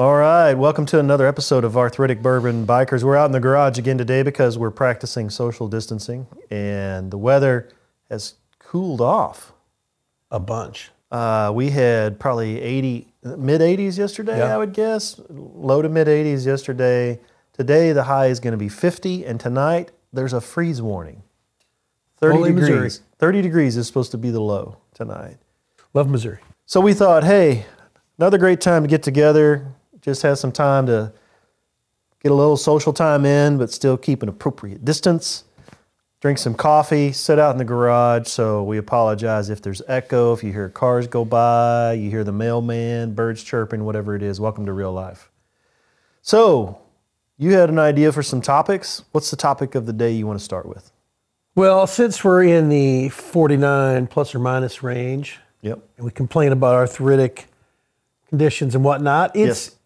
All right, welcome to another episode of Arthritic Bourbon Bikers. We're out in the garage again today because we're practicing social distancing and the weather has cooled off. A bunch. Uh, we had probably 80, mid 80s yesterday, Yeah. I would guess. Low to mid 80s yesterday. Today, the high is going to be 50, and tonight, there's a freeze warning. 30 Only degrees. Missouri. 30 degrees is supposed to be the low tonight. Love Missouri. So we thought, hey, another great time to get together. Just has some time to get a little social time in, but still keep an appropriate distance. Drink some coffee, sit out in the garage. So we apologize if there's echo, if you hear cars go by, you hear the mailman, birds chirping, whatever it is. Welcome to real life. So you had an idea for some topics. What's the topic of the day you want to start with? Well, since we're in the 49 plus or minus range, Yep. and we complain about arthritic conditions and whatnot, it's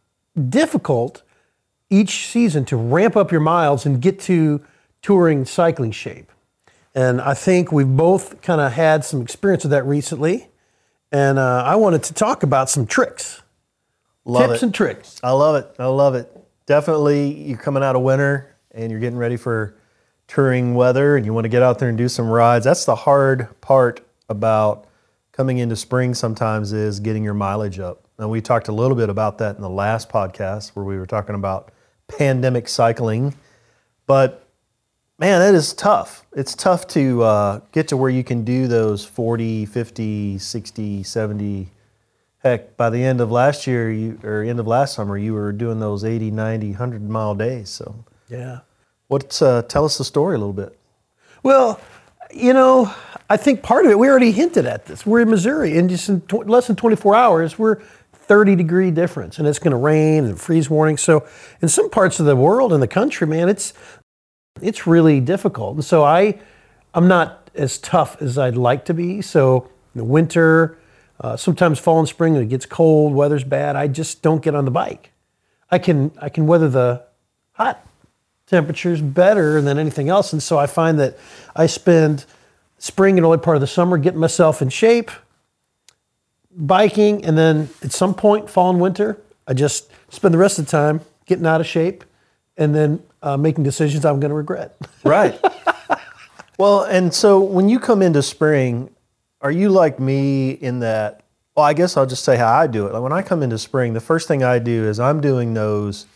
difficult each season to ramp up your miles and get to touring cycling shape. And I think we've both kind of had some experience with that recently. And uh, I wanted to talk about some tricks, Love tips it. and tricks. I love it. I love it. Definitely, you're coming out of winter and you're getting ready for touring weather and you want to get out there and do some rides. That's the hard part about coming into spring sometimes is getting your mileage up. And we talked a little bit about that in the last podcast where we were talking about pandemic cycling. But man, that is tough. It's tough to uh, get to where you can do those 40, 50, 60, 70 Heck, by the end of last year, you or end of last summer, you were doing those 80, 90, 100 mile days. So, Yeah. what's uh, tell us the story a little bit. Well, you know, I think part of it, we already hinted at this. We're in Missouri, and just in tw- less than 24 hours, we're 30 degree difference, and it's going to rain and freeze warning. So, in some parts of the world and the country, man, it's it's really difficult. And so, I I'm not as tough as I'd like to be. So, in the winter, uh, sometimes fall and spring, it gets cold, weather's bad. I just don't get on the bike. I can I can weather the hot temperatures better than anything else. And so I find that I spend spring and early part of the summer getting myself in shape, biking, and then at some point, fall and winter, I just spend the rest of the time getting out of shape and then uh, making decisions I'm going to regret. Right. well, and so when you come into spring, are you like me in that? Well, I guess I'll just say how I do it. Like when I come into spring, the first thing I do is I'm doing those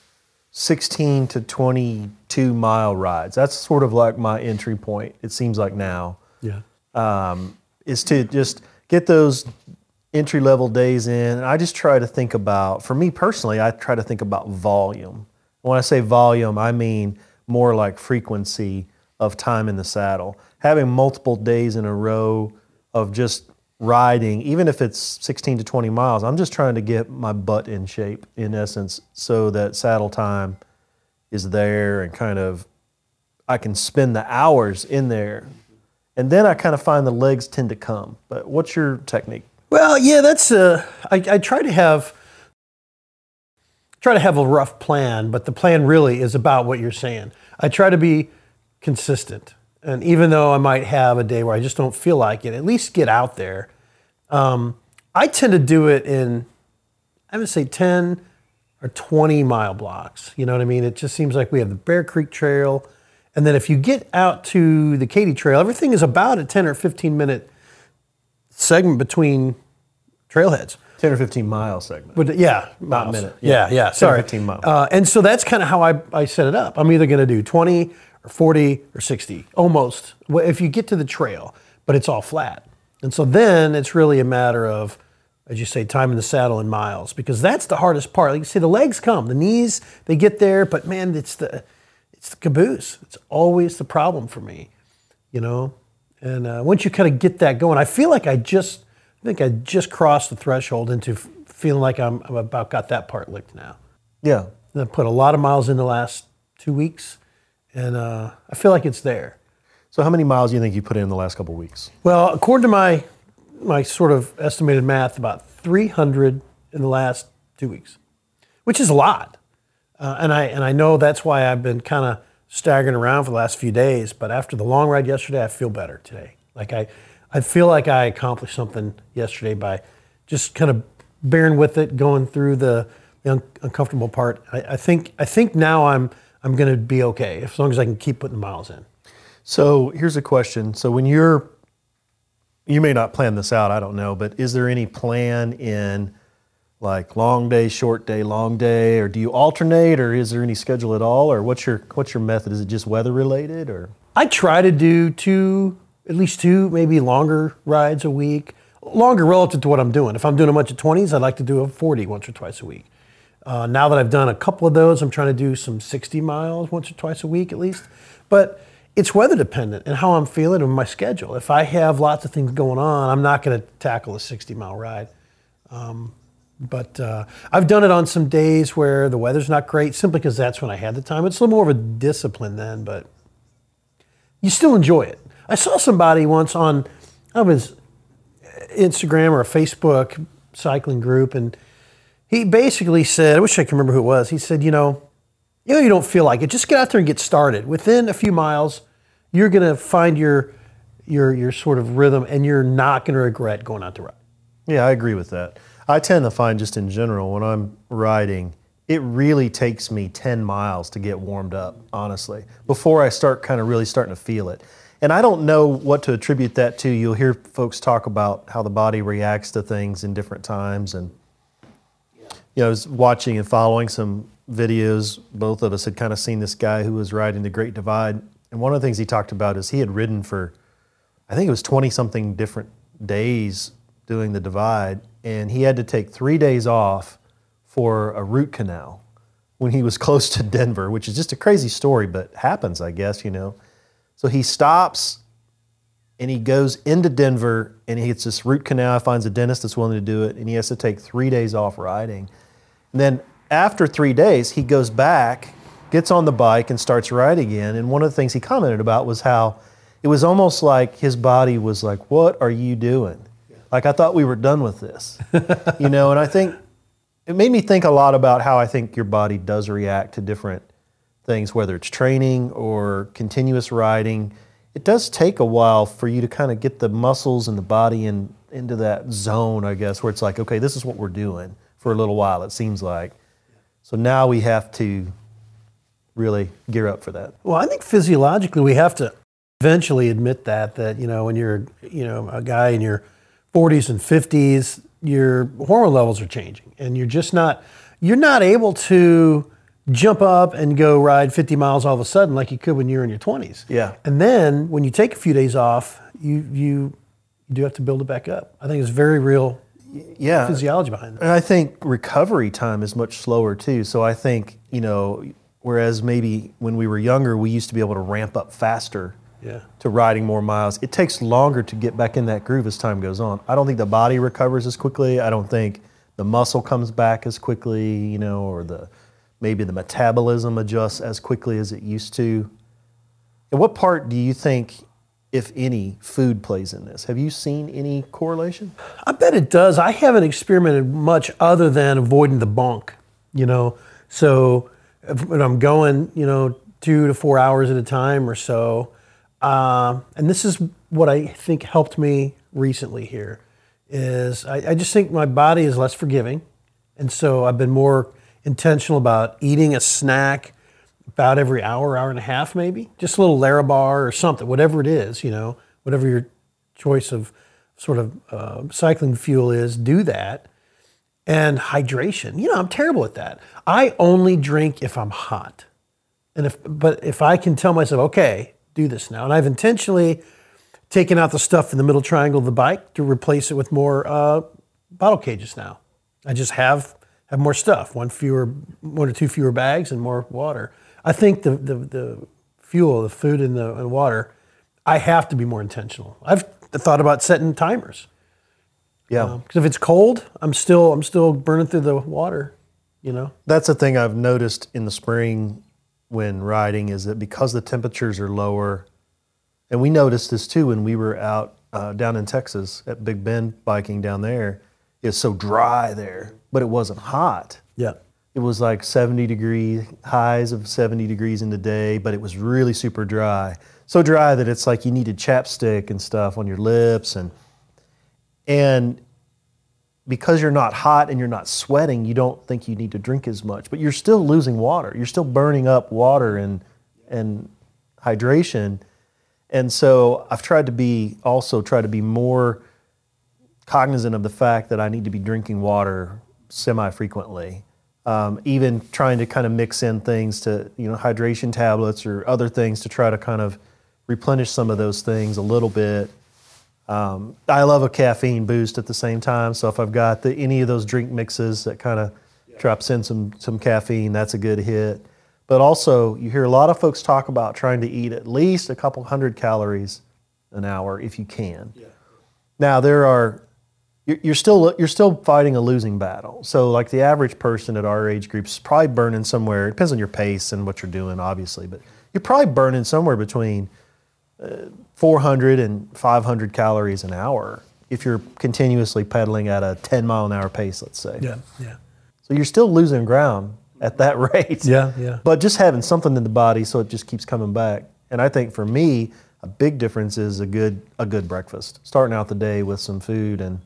16 to 22 mile rides. That's sort of like my entry point. It seems like now. Yeah. um, is to just get those entry level days in. And I just try to think about, for me personally, I try to think about volume. When I say volume, I mean more like frequency of time in the saddle. Having multiple days in a row of just riding, even if it's 16 to 20 miles, I'm just trying to get my butt in shape, in essence, so that saddle time is there and kind of I can spend the hours in there. And then I kind of find the legs tend to come. But what's your technique? Well, yeah, that's uh, I, I try to have try to have a rough plan, but the plan really is about what you're saying. I try to be consistent, and even though I might have a day where I just don't feel like it, at least get out there. Um, I tend to do it in I would say ten or twenty mile blocks. You know what I mean? It just seems like we have the Bear Creek Trail, and then if you get out to the Katy Trail, everything is about a ten or fifteen minute segment between trailheads. 10 or 15 mile segment. But yeah, Not miles. minute. Yeah, yeah. sorry. 15 miles. Uh, and so that's kind of how I, I set it up. I'm either going to do 20 or 40 or 60, almost. Well, If you get to the trail, but it's all flat, and so then it's really a matter of, as you say, time in the saddle and miles, because that's the hardest part. Like you say, the legs come, the knees they get there, but man, it's the it's the caboose. It's always the problem for me, you know. And uh, once you kind of get that going, I feel like I just, I think I just crossed the threshold into f- feeling like I'm, I'm about got that part licked now. yeah. And I put a lot of miles in the last two weeks, and uh, I feel like it's there. So how many miles do you think you put in the last couple of weeks? Well, according to my my sort of estimated math, about 300 in the last two weeks, which is a lot. Uh, and I and I know that's why I've been kind of staggering around for the last few days. But after the long ride yesterday, I feel better today. Like I, I feel like I accomplished something yesterday by just kind of bearing with it, going through the the un- uncomfortable part. I, I think I think now I'm I'm going to be okay as long as I can keep putting the miles in. So here's a question. So when you're, you may not plan this out, I don't know, but is there any plan in like long day, short day, long day, or do you alternate, or is there any schedule at all, or what's your what's your method? Is it just weather related, or? I try to do two, at least two, maybe longer rides a week. Longer relative to what I'm doing. If I'm doing a bunch of 20s, I'd like to do a 40 once or twice a week. Uh, now that I've done a couple of those, I'm trying to do some 60 miles once or twice a week at least. But it's weather dependent and how I'm feeling and my schedule. If I have lots of things going on, I'm not going to tackle a 60 mile ride. Um, but uh, I've done it on some days where the weather's not great, simply because that's when I had the time. It's a little more of a discipline then, but you still enjoy it. I saw somebody once on I was Instagram or a Facebook cycling group, and he basically said, I wish I could remember who it was. He said, you know, you know, you don't feel like it. Just get out there and get started. Within a few miles, you're going to find your your your sort of rhythm, and you're not going to regret going out to ride. Yeah, I agree with that. I tend to find just in general when I'm riding, it really takes me 10 miles to get warmed up, honestly, before I start kind of really starting to feel it. And I don't know what to attribute that to. You'll hear folks talk about how the body reacts to things in different times. And, you know, I was watching and following some videos. Both of us had kind of seen this guy who was riding the Great Divide. And one of the things he talked about is he had ridden for, I think it was 20 something different days doing the divide. And he had to take three days off for a root canal when he was close to Denver, which is just a crazy story, but happens, I guess, you know. So he stops and he goes into Denver and he gets this root canal, finds a dentist that's willing to do it, and he has to take three days off riding. And then after three days, he goes back, gets on the bike, and starts riding again. And one of the things he commented about was how it was almost like his body was like, What are you doing? Like, I thought we were done with this. you know, and I think it made me think a lot about how I think your body does react to different things, whether it's training or continuous riding. It does take a while for you to kind of get the muscles and the body in, into that zone, I guess, where it's like, okay, this is what we're doing for a little while, it seems like. So now we have to really gear up for that. Well, I think physiologically we have to eventually admit that that you know when you're you know a guy in your 40s and 50s, your hormone levels are changing, and you're just not you're not able to jump up and go ride 50 miles all of a sudden like you could when you were in your 20s. Yeah. And then when you take a few days off, you you you do have to build it back up. I think it's very real Yeah. physiology behind that. And I think recovery time is much slower too. So I think, you know, whereas maybe when we were younger, we used to be able to ramp up faster Yeah. to riding more miles. It takes longer to get back in that groove as time goes on. I don't think the body recovers as quickly. I don't think the muscle comes back as quickly, you know, or the maybe the metabolism adjusts as quickly as it used to. And what part do you think, if any, food plays in this? Have you seen any correlation? I bet it does. I haven't experimented much other than avoiding the bonk, you know. So if, when I'm going, you know, two to four hours at a time or so, um, and this is what I think helped me recently here, is I, I just think my body is less forgiving, and so I've been more intentional about eating a snack about every hour, hour and a half, maybe just a little Larabar or something, whatever it is, you know, whatever your choice of sort of uh, cycling fuel is, do that. And hydration, you know, I'm terrible at that. I only drink if I'm hot, and if but if I can tell myself, okay, do this now, and I've intentionally taken out the stuff in the middle triangle of the bike to replace it with more uh, bottle cages now. I just have have more stuff, one fewer, one or two fewer bags, and more water. I think the the, the fuel, the food, and the and water, I have to be more intentional. I've thought about setting timers Yeah. because if it's cold, I'm still I'm still burning through the water. You know. That's the thing I've noticed in the spring when riding is that because the temperatures are lower, and we noticed this too when we were out uh, down in Texas at Big Bend biking down there. It's so dry there, but it wasn't hot. Yeah. It was like 70 degree highs of 70 degrees in the day, but it was really super dry. So dry that it's like you needed chapstick and stuff on your lips and and because you're not hot and you're not sweating, you don't think you need to drink as much, but you're still losing water. You're still burning up water and and hydration. And so I've tried to be also try to be more cognizant of the fact that I need to be drinking water semi frequently. Um, even trying to kind of mix in things to you know hydration tablets or other things to try to kind of replenish some of those things a little bit. Um, I love a caffeine boost at the same time. So if I've got the, any of those drink mixes that kind of drops in some some caffeine, that's a good hit. But also, you hear a lot of folks talk about trying to eat at least a couple hundred calories an hour if you can. Now there are you're still you're still fighting a losing battle. So like the average person at our age group is probably burning somewhere. It depends on your pace and what you're doing, obviously, but you're probably burning somewhere between 400 and 500 calories an hour if you're continuously pedaling at a 10 mile an hour pace, let's say. Yeah, yeah. So you're still losing ground at that rate. Yeah, yeah. But just having something in the body so it just keeps coming back. And I think for me, a big difference is a good a good breakfast. Starting out the day with some food and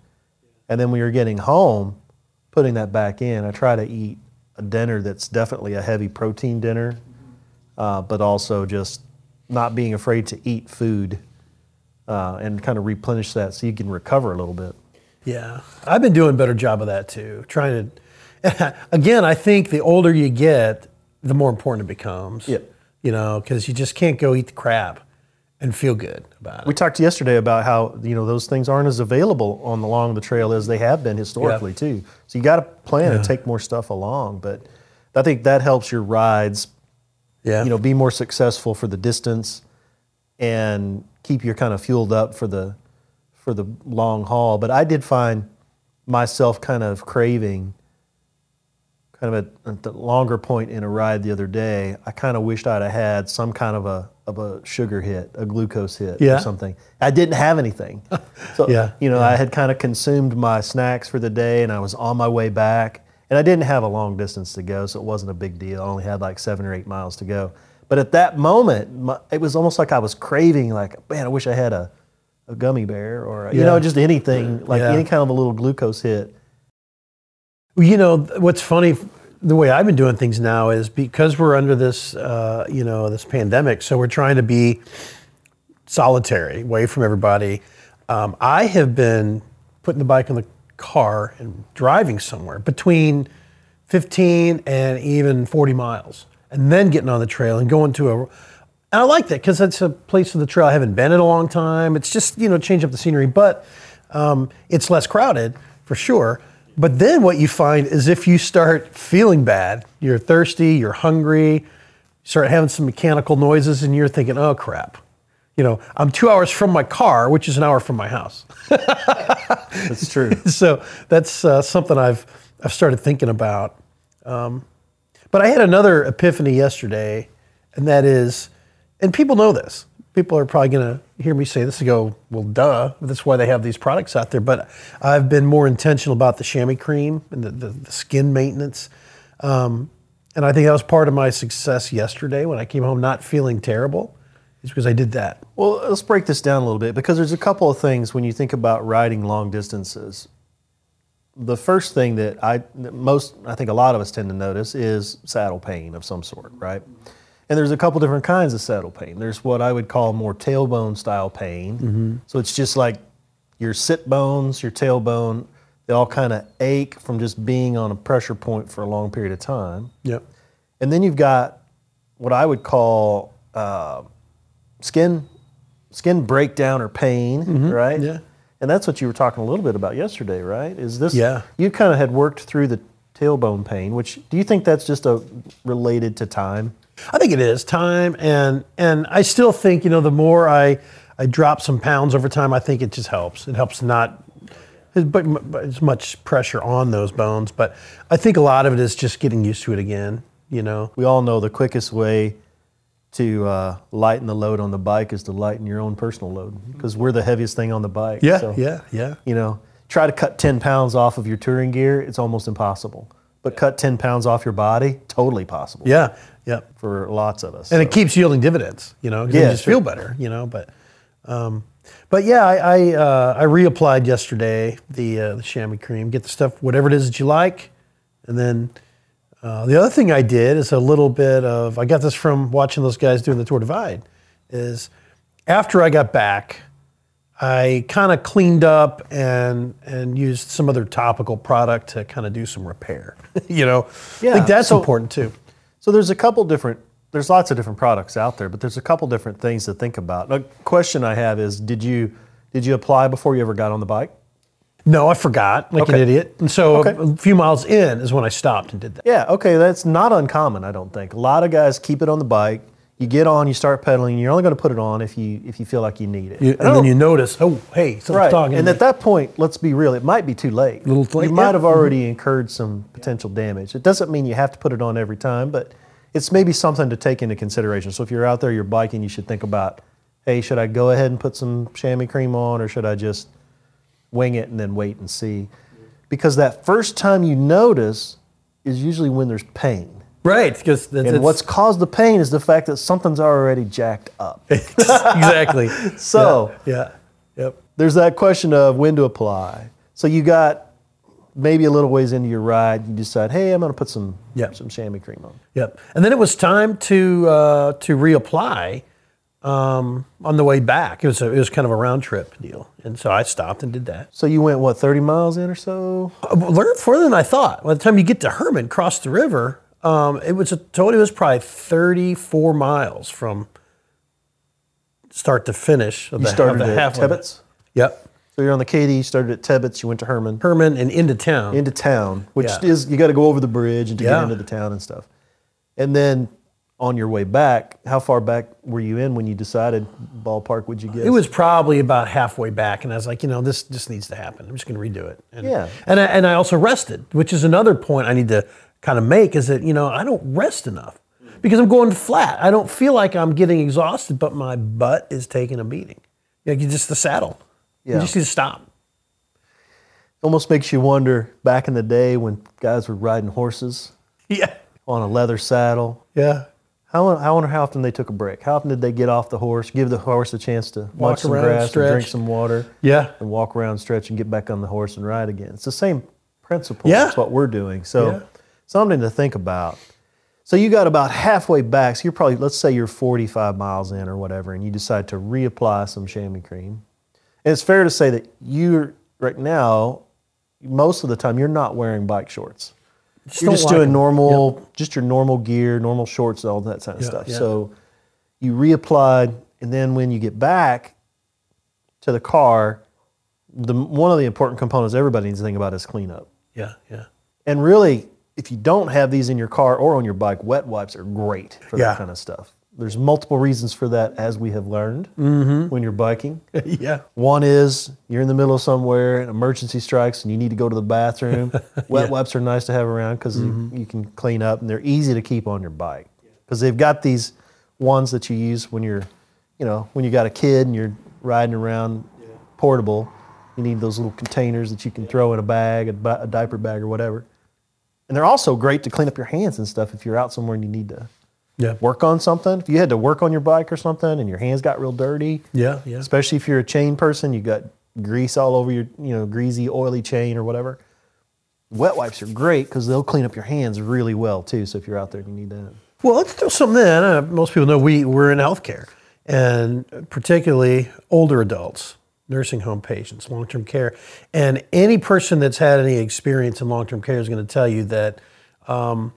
and then when you're getting home, putting that back in. I try to eat a dinner that's definitely a heavy protein dinner, uh, but also just not being afraid to eat food uh, and kind of replenish that so you can recover a little bit. Yeah, I've been doing a better job of that too. Trying to, again, I think the older you get, the more important it becomes. Yep. You know, because you just can't go eat the crap and feel good about it. We talked yesterday about how you know those things aren't as available on the, along the trail as they have been historically too. So you got to plan and take more stuff along. But I think that helps your rides, yeah. you know, be more successful for the distance and keep your kind of fueled up for the for the long haul. But I did find myself kind of craving kind of at, at the longer point in a ride the other day. I kind of wished I'd have had some kind of a of a sugar hit, a glucose hit Yeah. or something. I didn't have anything. So, Yeah, you know, I had kind of consumed my snacks for the day and I was on my way back. And I didn't have a long distance to go, so it wasn't a big deal. I only had like seven or eight miles to go. But at that moment, my, it was almost like I was craving, like, man, I wish I had a, a gummy bear or, you Yeah. know, just anything, like Yeah. any kind of a little glucose hit. Well, You know what's funny? The way I've been doing things now is because we're under this, uh, you know, this pandemic. So we're trying to be solitary, away from everybody. Um, I have been putting the bike in the car and driving somewhere between 15 and even 40 miles, and then getting on the trail and going to a. And I like that because it's a place of the trail I haven't been in a long time. It's just you know change up the scenery, but um, it's less crowded for sure. But then what you find is if you start feeling bad, you're thirsty, you're hungry, you start having some mechanical noises, and you're thinking, oh crap. You know, I'm two hours from my car, which is an hour from my house. That's true. so that's uh, something I've I've started thinking about. Um, but I had another epiphany yesterday, and that is, and people know this. People are probably going to hear me say this and go, "Well, duh." That's why they have these products out there. But I've been more intentional about the chamois cream and the, the, the skin maintenance. Um, and I think that was part of my success yesterday when I came home not feeling terrible, is because I did that. Well, let's break this down a little bit because there's a couple of things when you think about riding long distances. The first thing that I that most I think a lot of us tend to notice is saddle pain of some sort, right? And there's a couple different kinds of saddle pain. There's what I would call more tailbone style pain. So it's just like your sit bones, your tailbone, they all kind of ache from just being on a pressure point for a long period of time. Yep. And then you've got what I would call uh, skin skin breakdown or pain, right? Mm-hmm. yeah. And that's what you were talking a little bit about yesterday, right? Is this Yeah. you kind of had worked through the tailbone pain, which do you think that's just a related to time? I think it is time, and and I still think you know the more I I drop some pounds over time, I think it just helps. It helps not but but as much pressure on those bones, but I think a lot of it is just getting used to it again. You know, We all know the quickest way to uh, lighten the load on the bike is to lighten your own personal load because we're the heaviest thing on the bike. So, yeah, yeah. You know, try to cut 10 pounds off of your touring gear, it's almost impossible. But cut 10 pounds off your body, totally possible Yeah, yeah. for lots of us. And So- it keeps yielding dividends, you know, Yeah, you just sure. feel better, you know. But um, But yeah, I I, uh, I reapplied yesterday the uh, the chamois cream. Get the stuff, whatever it is that you like, and then uh, the other thing I did is a little bit of. I got this from watching those guys doing the Tour Divide. Is after I got back, I kind of cleaned up and and used some other topical product to kind of do some repair. you know, I Yeah, think that's so- important too. So there's a couple different. There's lots of different products out there, but there's a couple different things to think about. A question I have is, did you did you apply before you ever got on the bike? No, I forgot like an idiot, and so Okay. a few miles in is when I stopped and did that. Yeah, okay, that's not uncommon, I don't think. A lot of guys keep it on the bike. You get on, you start pedaling. You're only going to put it on if you if you feel like you need it. You, and then you notice, oh, hey, someone's right. talking. And at that point, let's be real, it might be too late. Little late, you might yeah. have mm-hmm. already incurred some potential damage. It doesn't mean you have to put it on every time, but it's maybe something to take into consideration. So if you're out there, you're biking, you should think about, hey, should I go ahead and put some chamois cream on, or should I just wing it and then wait and see? Because that first time you notice is usually when there's pain. right, because And what's caused the pain is the fact that something's already jacked up. exactly. So yeah, yep. there's that question of when to apply. So you got maybe a little ways into your ride, you decide, hey, I'm going to put some Yeah. some chamois cream on. Yep. And then it was time to uh, to reapply um, on the way back. It was a, it was kind of a round trip deal, and so I stopped and did that. So you went what 30 miles in or so? Uh, Learned further than I thought. By the time you get to Hermann, cross the river, um, it was a total. It was probably 34 miles from start to finish. Of You the, of started the at. Tebbetts. Yep. So you're on the Katy. You started at Tebbetts. You went to Hermann Hermann and into town. into town, which Yeah. is you got to go over the bridge and to Yeah. get into the town and stuff. And then on your way back, how far back were you in when you decided ballpark would you get? It was probably about halfway back, and I was like, you know, this just needs to happen. I'm just going to redo it. And, Yeah. And I, and I also rested, which is another point I need to kind of make is that you know I don't rest enough because I'm going flat. I don't feel like I'm getting exhausted, but my butt is taking a beating. Like you just the saddle. Yeah. You just need to stop. almost makes you wonder back in the day when guys were riding horses Yeah. on a leather saddle. Yeah. How, I wonder how often they took a break. How often did they get off the horse, give the horse a chance to Walk munch some around, grass, and drink some water, Yeah. and walk around, stretch, and get back on the horse and ride again? It's the same principle. Yeah. That's what we're doing. So Yeah. something to think about. So you got about halfway back. So you're probably, let's say you're 45 miles in or whatever, and you decide to reapply some chamois cream. And it's fair to say that you're right now, most of the time, you're not wearing bike shorts. you're don't just like doing normal, just your normal gear, normal shorts, all that kind of Yeah, stuff. yeah. So you reapplied, and then when you get back to the car, the one of the important components everybody needs to think about is cleanup. Yeah. Yeah. And really, if you don't have these in your car or on your bike, wet wipes are great for Yeah. that kind of stuff. There's multiple reasons for that, as we have learned Mm-hmm. when you're biking. yeah. One is you're in the middle of somewhere, an emergency strikes, and you need to go to the bathroom. Wet wipes are nice to have around because Mm-hmm. you, you can clean up, and they're easy to keep on your bike because they've got these ones that you use when you're, you know, when you got a kid and you're riding around portable. You need those little containers that you can throw in a bag, a, bi- a diaper bag, or whatever. And they're also great to clean up your hands and stuff if you're out somewhere and you need to Yeah. work on something. If you had to work on your bike or something and your hands got real dirty, Yeah. Yeah. especially if you're a chain person, you got grease all over your, you know, greasy, oily chain or whatever. Wet wipes are great because they'll clean up your hands really well too. So if you're out there and you need that, Well, let's do something then. Uh, most people know we, we're in healthcare, and particularly older adults, nursing home patients, long term care. And any person that's had any experience in long term care is going to tell you that um,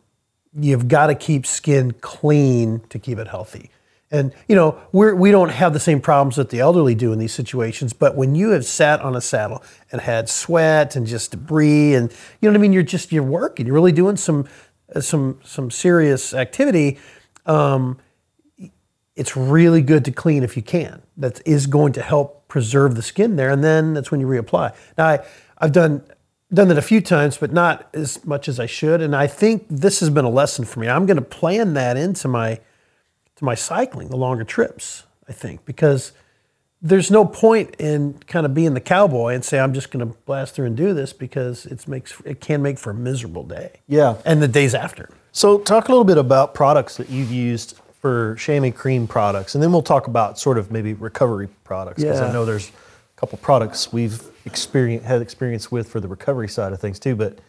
you've got to keep skin clean to keep it healthy. And you know we're, we don't have the same problems that the elderly do in these situations. But when you have sat on a saddle and had sweat and just debris, and you know what I mean, you're just you're working. You're really doing some uh, some some serious activity. Um, it's really good to clean if you can. That is going to help preserve the skin there, and then that's when you reapply. Now, I, I've done done that a few times, but not as much as I should. And I think this has been a lesson for me. I'm going to plan that into my to my cycling, the longer trips. I think because there's no point in kind of being the cowboy and say I'm just going to blast through and do this because it makes it can make for a miserable day. Yeah. and the days after. So talk a little bit about products that you've used for chamois cream products, and then we'll talk about sort of maybe recovery products because I know there's a couple products we've experience had experience with for the recovery side of things too. But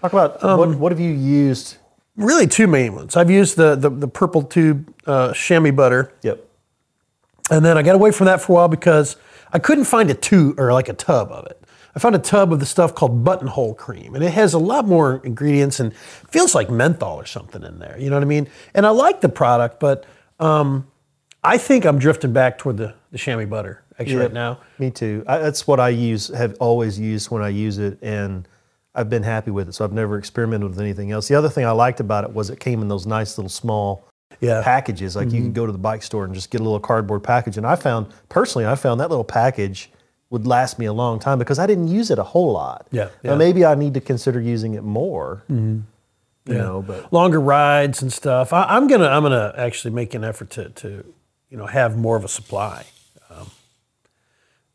talk about Um, what what have you used? Really, two main ones. I've used the the, the purple tube uh, chamois butter, Yep. and then I got away from that for a while because I couldn't find a tube or like a tub of it. I found a tub of the stuff called buttonhole cream, and it has a lot more ingredients and feels like menthol or something in there. You know what I mean? And I like the product, but um, I think I'm drifting back toward the, the chamois butter actually right now. Me too. I, that's what I use. Have always used when I use it, and I've been happy with it. So I've never experimented with anything else. The other thing I liked about it was it came in those nice little small Yeah. packages. Like you Mm-hmm. could go to the bike store and just get a little cardboard package. And I found personally, I found that little package would last me a long time because I didn't use it a whole lot. Yeah, Now, yeah. Mm-hmm. maybe I need to consider using it more. You Yeah. know, but longer rides and stuff. I, I'm gonna I'm gonna actually make an effort to to you know have more of a supply.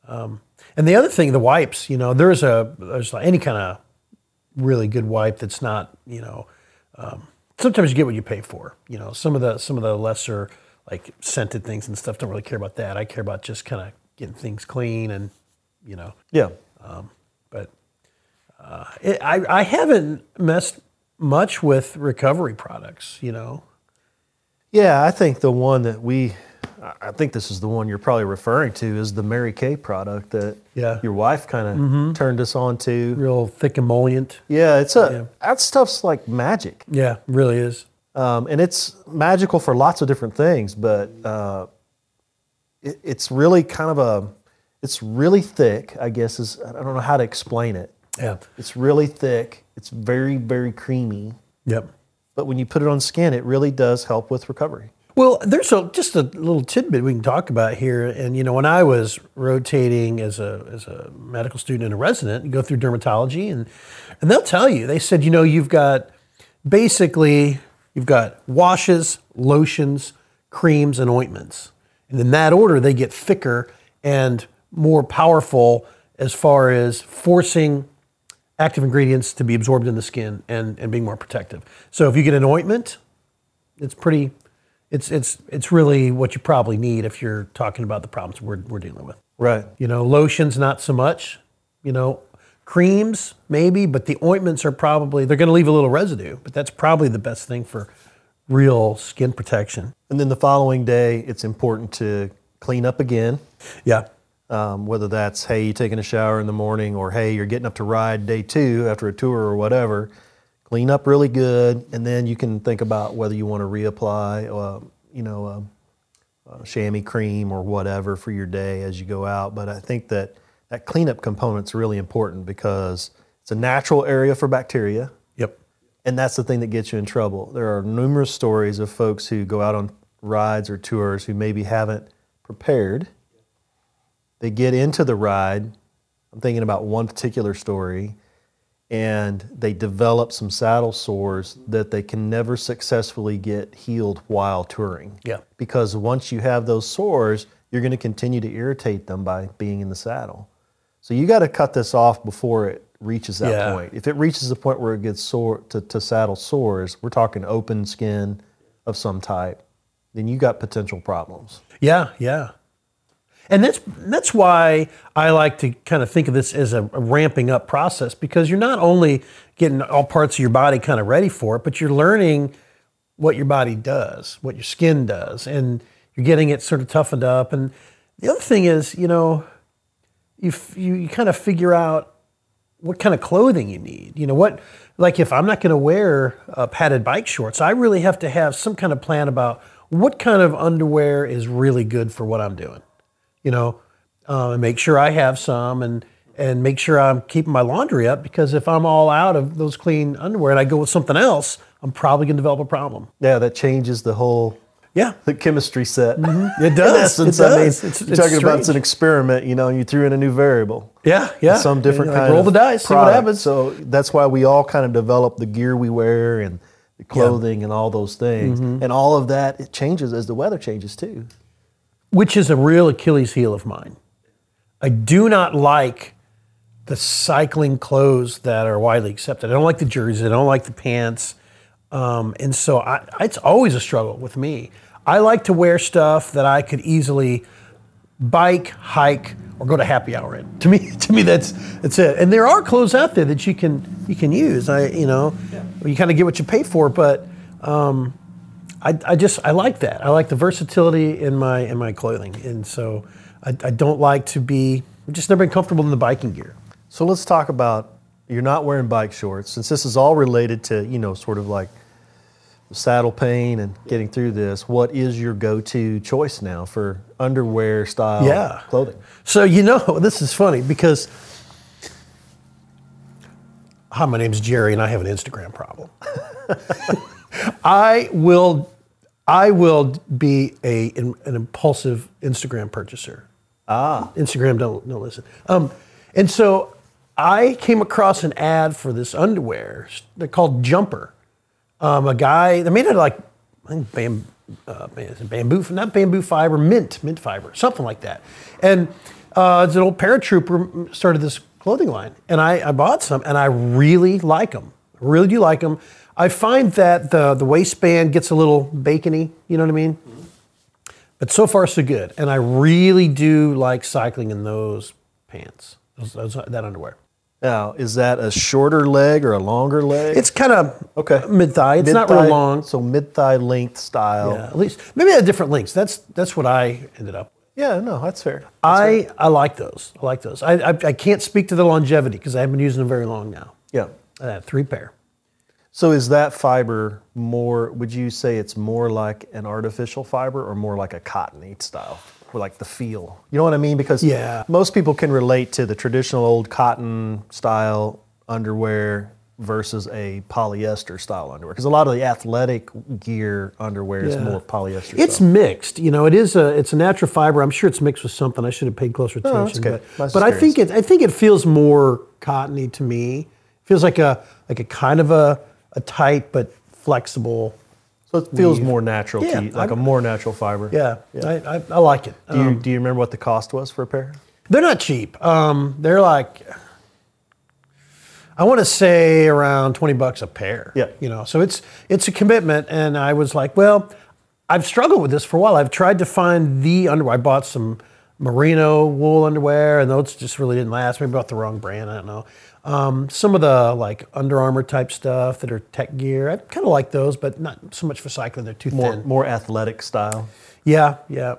Um, um, and the other thing, the wipes. You know, there's a there's like any kind of really good wipe that's not you know. Um, sometimes you get what you pay for. You know, some of the some of the lesser like scented things and stuff don't really care about that. I care about just kind of getting things clean and you know yeah. but uh, it, I, I haven't messed much with recovery products, you know. Yeah, I think the one that we, I- think this is the one you're probably referring to, is the Mary Kay product that Yeah. Mm-hmm. your wife kind of turned us on to. Real thick emollient. Yeah, it's a that stuff's like magic, Yeah, really is. um, and it's magical for lots of different things. But uh, it, it's really kind of a, it's really thick. I guess is I don't know how to explain it. Yeah. It's really thick. It's very very creamy. Yep. But when you put it on skin, it really does help with recovery. Well, there's a, just a little tidbit we can talk about here. And you know, when I was rotating as a as a medical student and a resident, you go through dermatology, and and they'll tell you. They said, you know, you've got basically you've got washes, lotions, creams, and ointments, and in that order, they get thicker and more powerful as far as forcing active ingredients to be absorbed in the skin and, and being more protective. So if you get an ointment, it's pretty it's it's it's really what you probably need if you're talking about the problems we're, we're dealing with Right. you know lotions not so much you know creams maybe but the ointments are probably they're going to leave a little residue but that's probably the best thing for real skin protection And then the following day, it's important to clean up again. yeah Um, whether that's, hey, you taking a shower in the morning, or hey, you're getting up to ride day two after a tour or whatever. Clean up really good, and then you can think about whether you want to reapply, uh, you know, uh, uh, chamois cream or whatever for your day as you go out. But I think that that cleanup component's really important because it's a natural area for bacteria. yep And that's the thing that gets you in trouble. There are numerous stories of folks who go out on rides or tours who maybe haven't prepared. They get into the ride. I'm thinking about one particular story, and they develop some saddle sores that they can never successfully get healed while touring. Yeah. Because once you have those sores, you're going to continue to irritate them by being in the saddle. So you got to cut this off before it reaches that Yeah. point. If it reaches the point where it gets sore to, to saddle sores, we're talking open skin of some type, then you got potential problems. Yeah, yeah. And that's that's why I like to kind of think of this as a, a ramping up process because you're not only getting all parts of your body kind of ready for it, but you're learning what your body does, what your skin does, and you're getting it sort of toughened up. And the other thing is, you know, you you, you kind of figure out what kind of clothing you need. You know what, like if I'm not going to wear uh, padded bike shorts, I really have to have some kind of plan about what kind of underwear is really good for what I'm doing. You know, uh, and make sure I have some, and and make sure I'm keeping my laundry up because if I'm all out of those clean underwear and I go with something else, I'm probably going to develop a problem. Yeah, that changes the whole Yeah, the chemistry set. It In does. essence, It I mean, does. It's- you're it's talking about it's an experiment, you know, you threw in a new variable. yeah, yeah. Some different Like, kind roll of the dice, see what happens. So that's why we all kind of develop the gear we wear and the clothing and all those things. Mm-hmm. And all of that, it changes as the weather changes too. Which is a real Achilles heel of mine. I do not like the cycling clothes that are widely accepted. I don't like the jerseys. I don't like the pants. Um, and so I, it's always a struggle with me. I like to wear stuff that I could easily bike, hike, or go to happy hour in. To me, to me, that's that's it. And there are clothes out there that you can you can use. I you know, you kind of get what you pay for. But um, I, I just I like that. I like the versatility in my in my clothing, and so I, I don't like to be. I've just never been comfortable in the biking gear. So let's talk about you're not wearing bike shorts since this is all related to you know sort of like saddle pain and getting through this. What is your go-to choice now for underwear style Yeah. clothing? So you know, this is funny because hi, my name's Jerry, and I have an Instagram problem. I will, I will be a an, an impulsive Instagram purchaser. Ah, Instagram don't don't listen. Um, and so I came across an ad for this underwear. They're called Jumper. Um, a guy they made it like I think bam, uh, bamboo, not bamboo fiber, mint, mint fiber, something like that. And uh, it's an old paratrooper started this clothing line, and I, I bought some, and I really like them. I really do like them. I find that the the waistband gets a little bacony. You know what I mean? But so far so good, and I really do like cycling in those pants, those, those, that underwear. Now, is that a shorter leg or a longer leg? It's kind of Okay. mid thigh. It's not real long. So mid thigh length style. Yeah, at least maybe at different lengths. That's that's what I ended up. With. Yeah, no, that's fair. I I like those. I like those. I I, I can't speak to the longevity because I haven't been using them very long now. Yeah. I have three pair. So is that fiber more? Would you say it's more like an artificial fiber or more like a cottony style, or like the feel? You know what I mean? Because Yeah. most people can relate to the traditional old cotton style underwear versus a polyester style underwear. Because a lot of the athletic gear underwear is more polyester. It's style. mixed. You know, it is a it's a natural fiber. I'm sure it's mixed with something. I should have paid closer attention. Oh, that's good. But, Nice but I think it I think it feels more cottony to me. feels like a like a kind of a a tight but flexible. so it feels more natural Yeah, to you, like a I'm- more natural fiber. Yeah, I, I, I like it. Do you, Um, do you remember what the cost was for a pair? They're not cheap. Um, they're like, I want to say around twenty bucks a pair. Yeah. You know, so it's it's a commitment, and I was like, well, I've struggled with this for a while. I've tried to find the underwear. I bought some merino wool underwear, and those just really didn't last. Maybe I bought the wrong brand. I don't know. Um, some of the like Under Armour type stuff that are tech gear, I kind of like those, but not so much for cycling. They're too More thin. more athletic style. Yeah, yeah.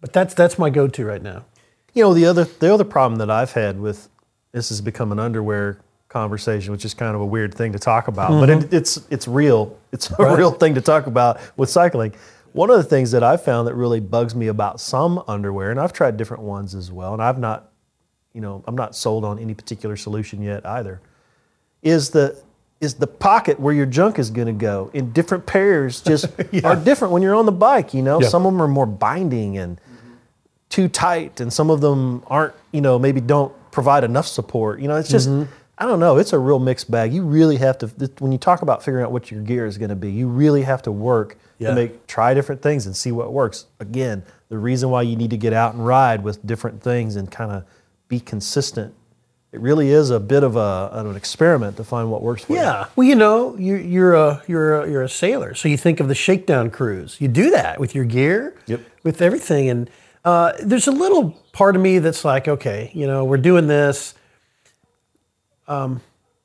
But that's that's my go-to right now. You know, the other the other problem that I've had with this has become an underwear conversation, which is kind of a weird thing to talk about, but it, it's it's real. It's a real thing to talk about with cycling. One of the things that I've found that really bugs me about some underwear, and I've tried different ones as well, and I've not, you know, I'm not sold on any particular solution yet either, is the is the pocket where your junk is going to go in different pairs just are different when you're on the bike. You know, Yeah. some of them are more binding and too tight, and some of them aren't. You know, maybe don't provide enough support. You know, it's just Mm-hmm. I don't know. It's a real mixed bag. You really have to when you talk about figuring out what your gear is going to be. You really have to work Yeah. to make try different things and see what works. Again, the reason why you need to get out and ride with different things and kind of be consistent. It really is a bit of a, an experiment to find what works for you. Yeah. Well, you know, you're, you're a you're a, you're a sailor, so you think of the shakedown cruise. You do that with your gear, Yep. with everything, and uh, there's a little part of me that's like, okay, you know, we're doing this. Um,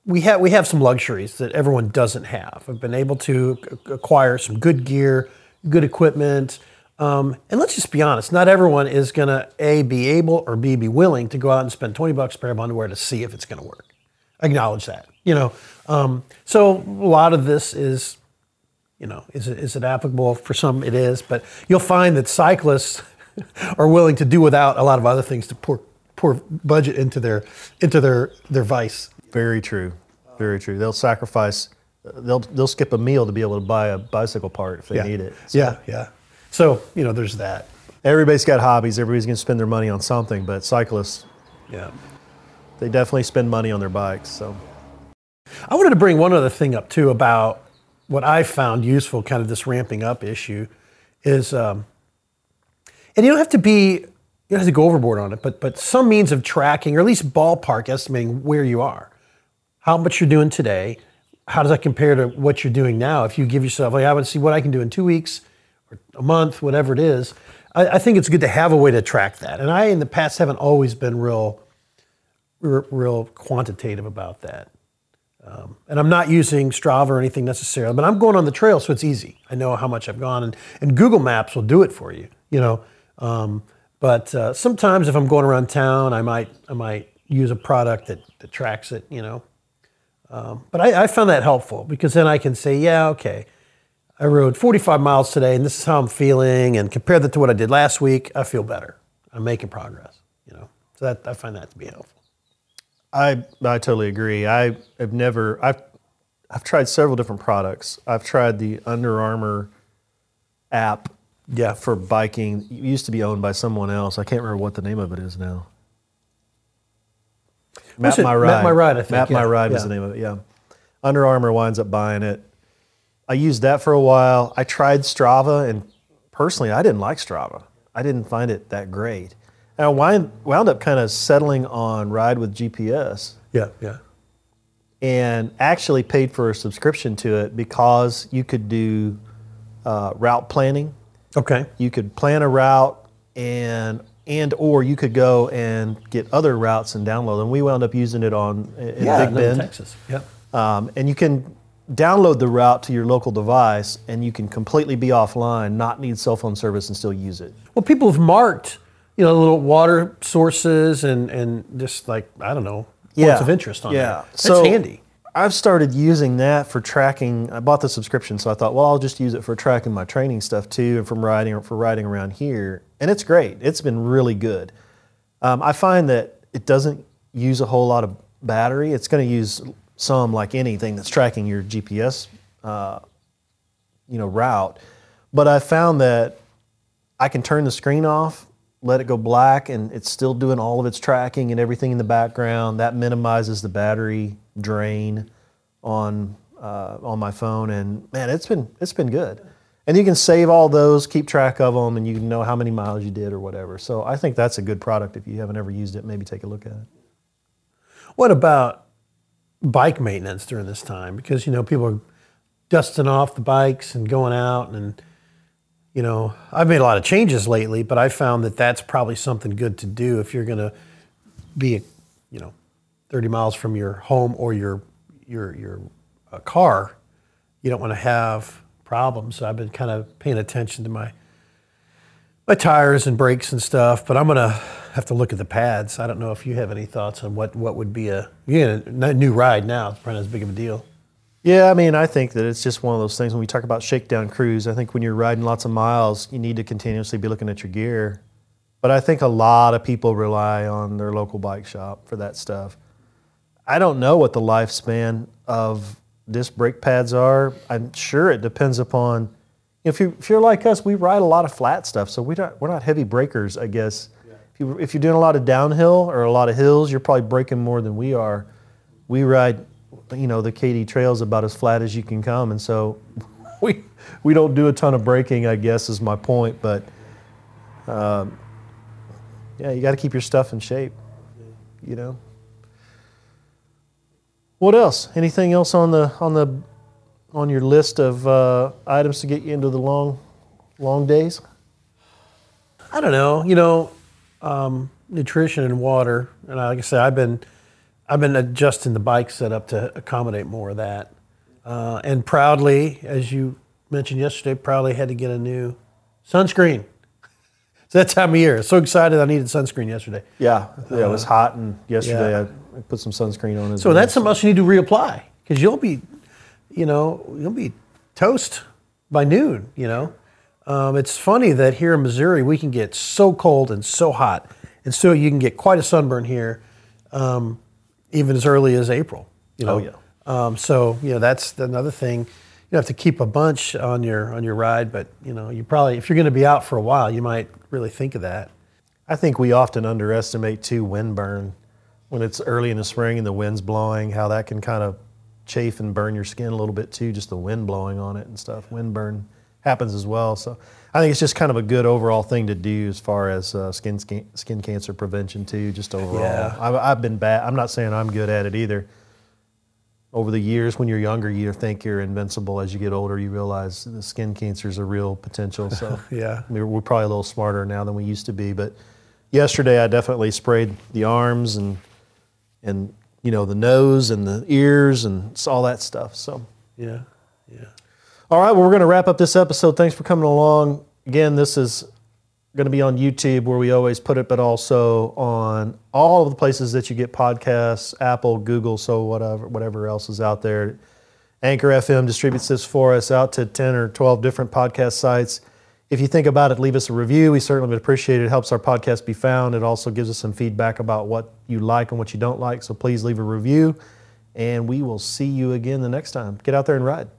we have we have some luxuries that everyone doesn't have. I've been able to acquire some good gear, good equipment. Um, and let's just be honest, not everyone is going to A, be able, or B, be willing to go out and spend 20 bucks a pair of underwear to see if it's going to work. Acknowledge that, you know. Um, so a lot of this is, you know, is it, is it applicable? For some, it is. But you'll find that cyclists are willing to do without a lot of other things to pour, pour budget into their, into their, their vice. Very true. Very true. They'll sacrifice. They'll they'll skip a meal to be able to buy a bicycle part if they need it. So Yeah, yeah. So, you know, there's that. Everybody's got hobbies. Everybody's going to spend their money on something, but cyclists Yeah. they definitely spend money on their bikes. So I wanted to bring one other thing up too about what I found useful, kind of this ramping up issue, is, um, and you don't have to be, you don't have to go overboard on it, but but some means of tracking or at least ballpark estimating where you are, how much you're doing today, how does that compare to what you're doing now? If you give yourself, like, I would see what I can do in two weeks or a month, whatever it is. I, I think it's good to have a way to track that. And I, in the past, haven't always been real, real, quantitative about that. Um, and I'm not using Strava or anything necessarily, but I'm going on the trail, so it's easy. I know how much I've gone, and, and Google Maps will do it for you. You know, um, but uh, sometimes if I'm going around town, I might I might use a product that, that tracks it. You know, um, but I, I found that helpful because then I can say, yeah, okay, I rode 45 miles today, and this is how I'm feeling, and compare that to what I did last week, I feel better. I'm making progress. You know, so that I find that to be helpful. I I totally agree. I have never I've I've tried several different products. I've tried the Under Armour app Yeah. for biking. It used to be owned by someone else. I can't remember what the name of it is now. Was it Map My Ride, I think, Map My Ride yeah. the name of it. Yeah. Under Armour winds up buying it. I used that for a while. I tried Strava, and personally, I didn't like Strava. I didn't find it that great. And I wind, wound up kind of settling on Ride with GPS Yeah, yeah. and actually paid for a subscription to it because you could do uh, route planning. Okay. You could plan a route and and or you could go and get other routes and download them. We wound up using it on in yeah, Big Bend, Texas. Yeah. um, and you can download the route to your local device, and you can completely be offline, not need cell phone service, and still use it. Well, people have marked, you know, little water sources and and just like I don't know points of interest on yeah. there. That's so handy. I've started using that for tracking. I bought the subscription, so I thought, well, I'll just use it for tracking my training stuff too, and from riding for riding around here. And it's great. It's been really good. Um, I find that it doesn't use a whole lot of battery. It's going to use some, like anything that's tracking your GPS, uh, you know, route. But I found that I can turn the screen off, let it go black, and it's still doing all of its tracking and everything in the background. That minimizes the battery drain on uh, on my phone, and man, it's been it's been good. And you can save all those, keep track of them, and you can know how many miles you did or whatever. So I think that's a good product. If you haven't ever used it, maybe take a look at it. What about bike maintenance during this time? Because you know people are dusting off the bikes and going out, and you know I've made a lot of changes lately, but I found that that's probably something good to do if you're going to be, you know, 30 miles from your home or your your your uh, car. You don't want to have problems. So I've been kind of paying attention to my my tires and brakes and stuff, but I'm gonna have to look at the pads. I don't know if you have any thoughts on what, what would be a yeah new ride now. It's probably not as big of a deal. Yeah, I mean, I think that it's just one of those things when we talk about shakedown cruise. I think when you're riding lots of miles, you need to continuously be looking at your gear. But I think a lot of people rely on their local bike shop for that stuff. I don't know what the lifespan of disc brake pads are. I'm sure it depends upon if you if you're like us, we ride a lot of flat stuff, so we don't we're not heavy breakers, I guess. If you if you're doing a lot of downhill or a lot of hills, you're probably braking more than we are. We ride, you know, the Katy trails about as flat as you can come, and so we we don't do a ton of braking, I guess, is my point. But um, yeah, you got to keep your stuff in shape, you know. What else? Anything else on the on the on your list of uh, items to get you into the long long days? I don't know. You know, um, nutrition and water, and like I said, I've been I've been adjusting the bike setup to accommodate more of that. Uh, and proudly, as you mentioned yesterday, proudly had to get a new sunscreen. It's that time of year. So excited I needed sunscreen yesterday. Yeah, yeah. It was hot, and yesterday yeah. I put some sunscreen on. As So well. that's something else you need to reapply because you'll be, you know, you'll be toast by noon. You know, um, it's funny that here in Missouri we can get so cold and so hot, and so you can get quite a sunburn here, um, even as early as April. You know, Oh, yeah. Um, so you know that's another thing. You have to keep a bunch on your on your ride, but you know you probably if you're going to be out for a while, you might really think of that. I think we often underestimate too wind burn when it's early in the spring and the wind's blowing. How that can kind of chafe and burn your skin a little bit too. Just the wind blowing on it and stuff. Wind burn happens as well. So I think it's just kind of a good overall thing to do as far as uh, skin, skin skin cancer prevention too. Just overall, Yeah. I've, I've been bad. I'm not saying I'm good at it either. over the years, when you're younger, you think you're invincible. As you get older, you realize the skin cancer is a real potential. So Yeah. we're, we're probably a little smarter now than we used to be. But yesterday, I definitely sprayed the arms and and you know the nose and the ears and all that stuff. So. Yeah. Yeah. All right, well, we're going to wrap up this episode. Thanks for coming along. Again, this is going to be on YouTube where we always put it, but also on all of the places that you get podcasts, Apple, Google, so whatever, whatever else is out there. Anchor FM distributes this for us out to 10 or 12 different podcast sites. If you think about it, leave us a review. We certainly would appreciate it. It helps our podcast be found. It also gives us some feedback about what you like and what you don't like. So please leave a review, and we will see you again the next time. Get out there and ride.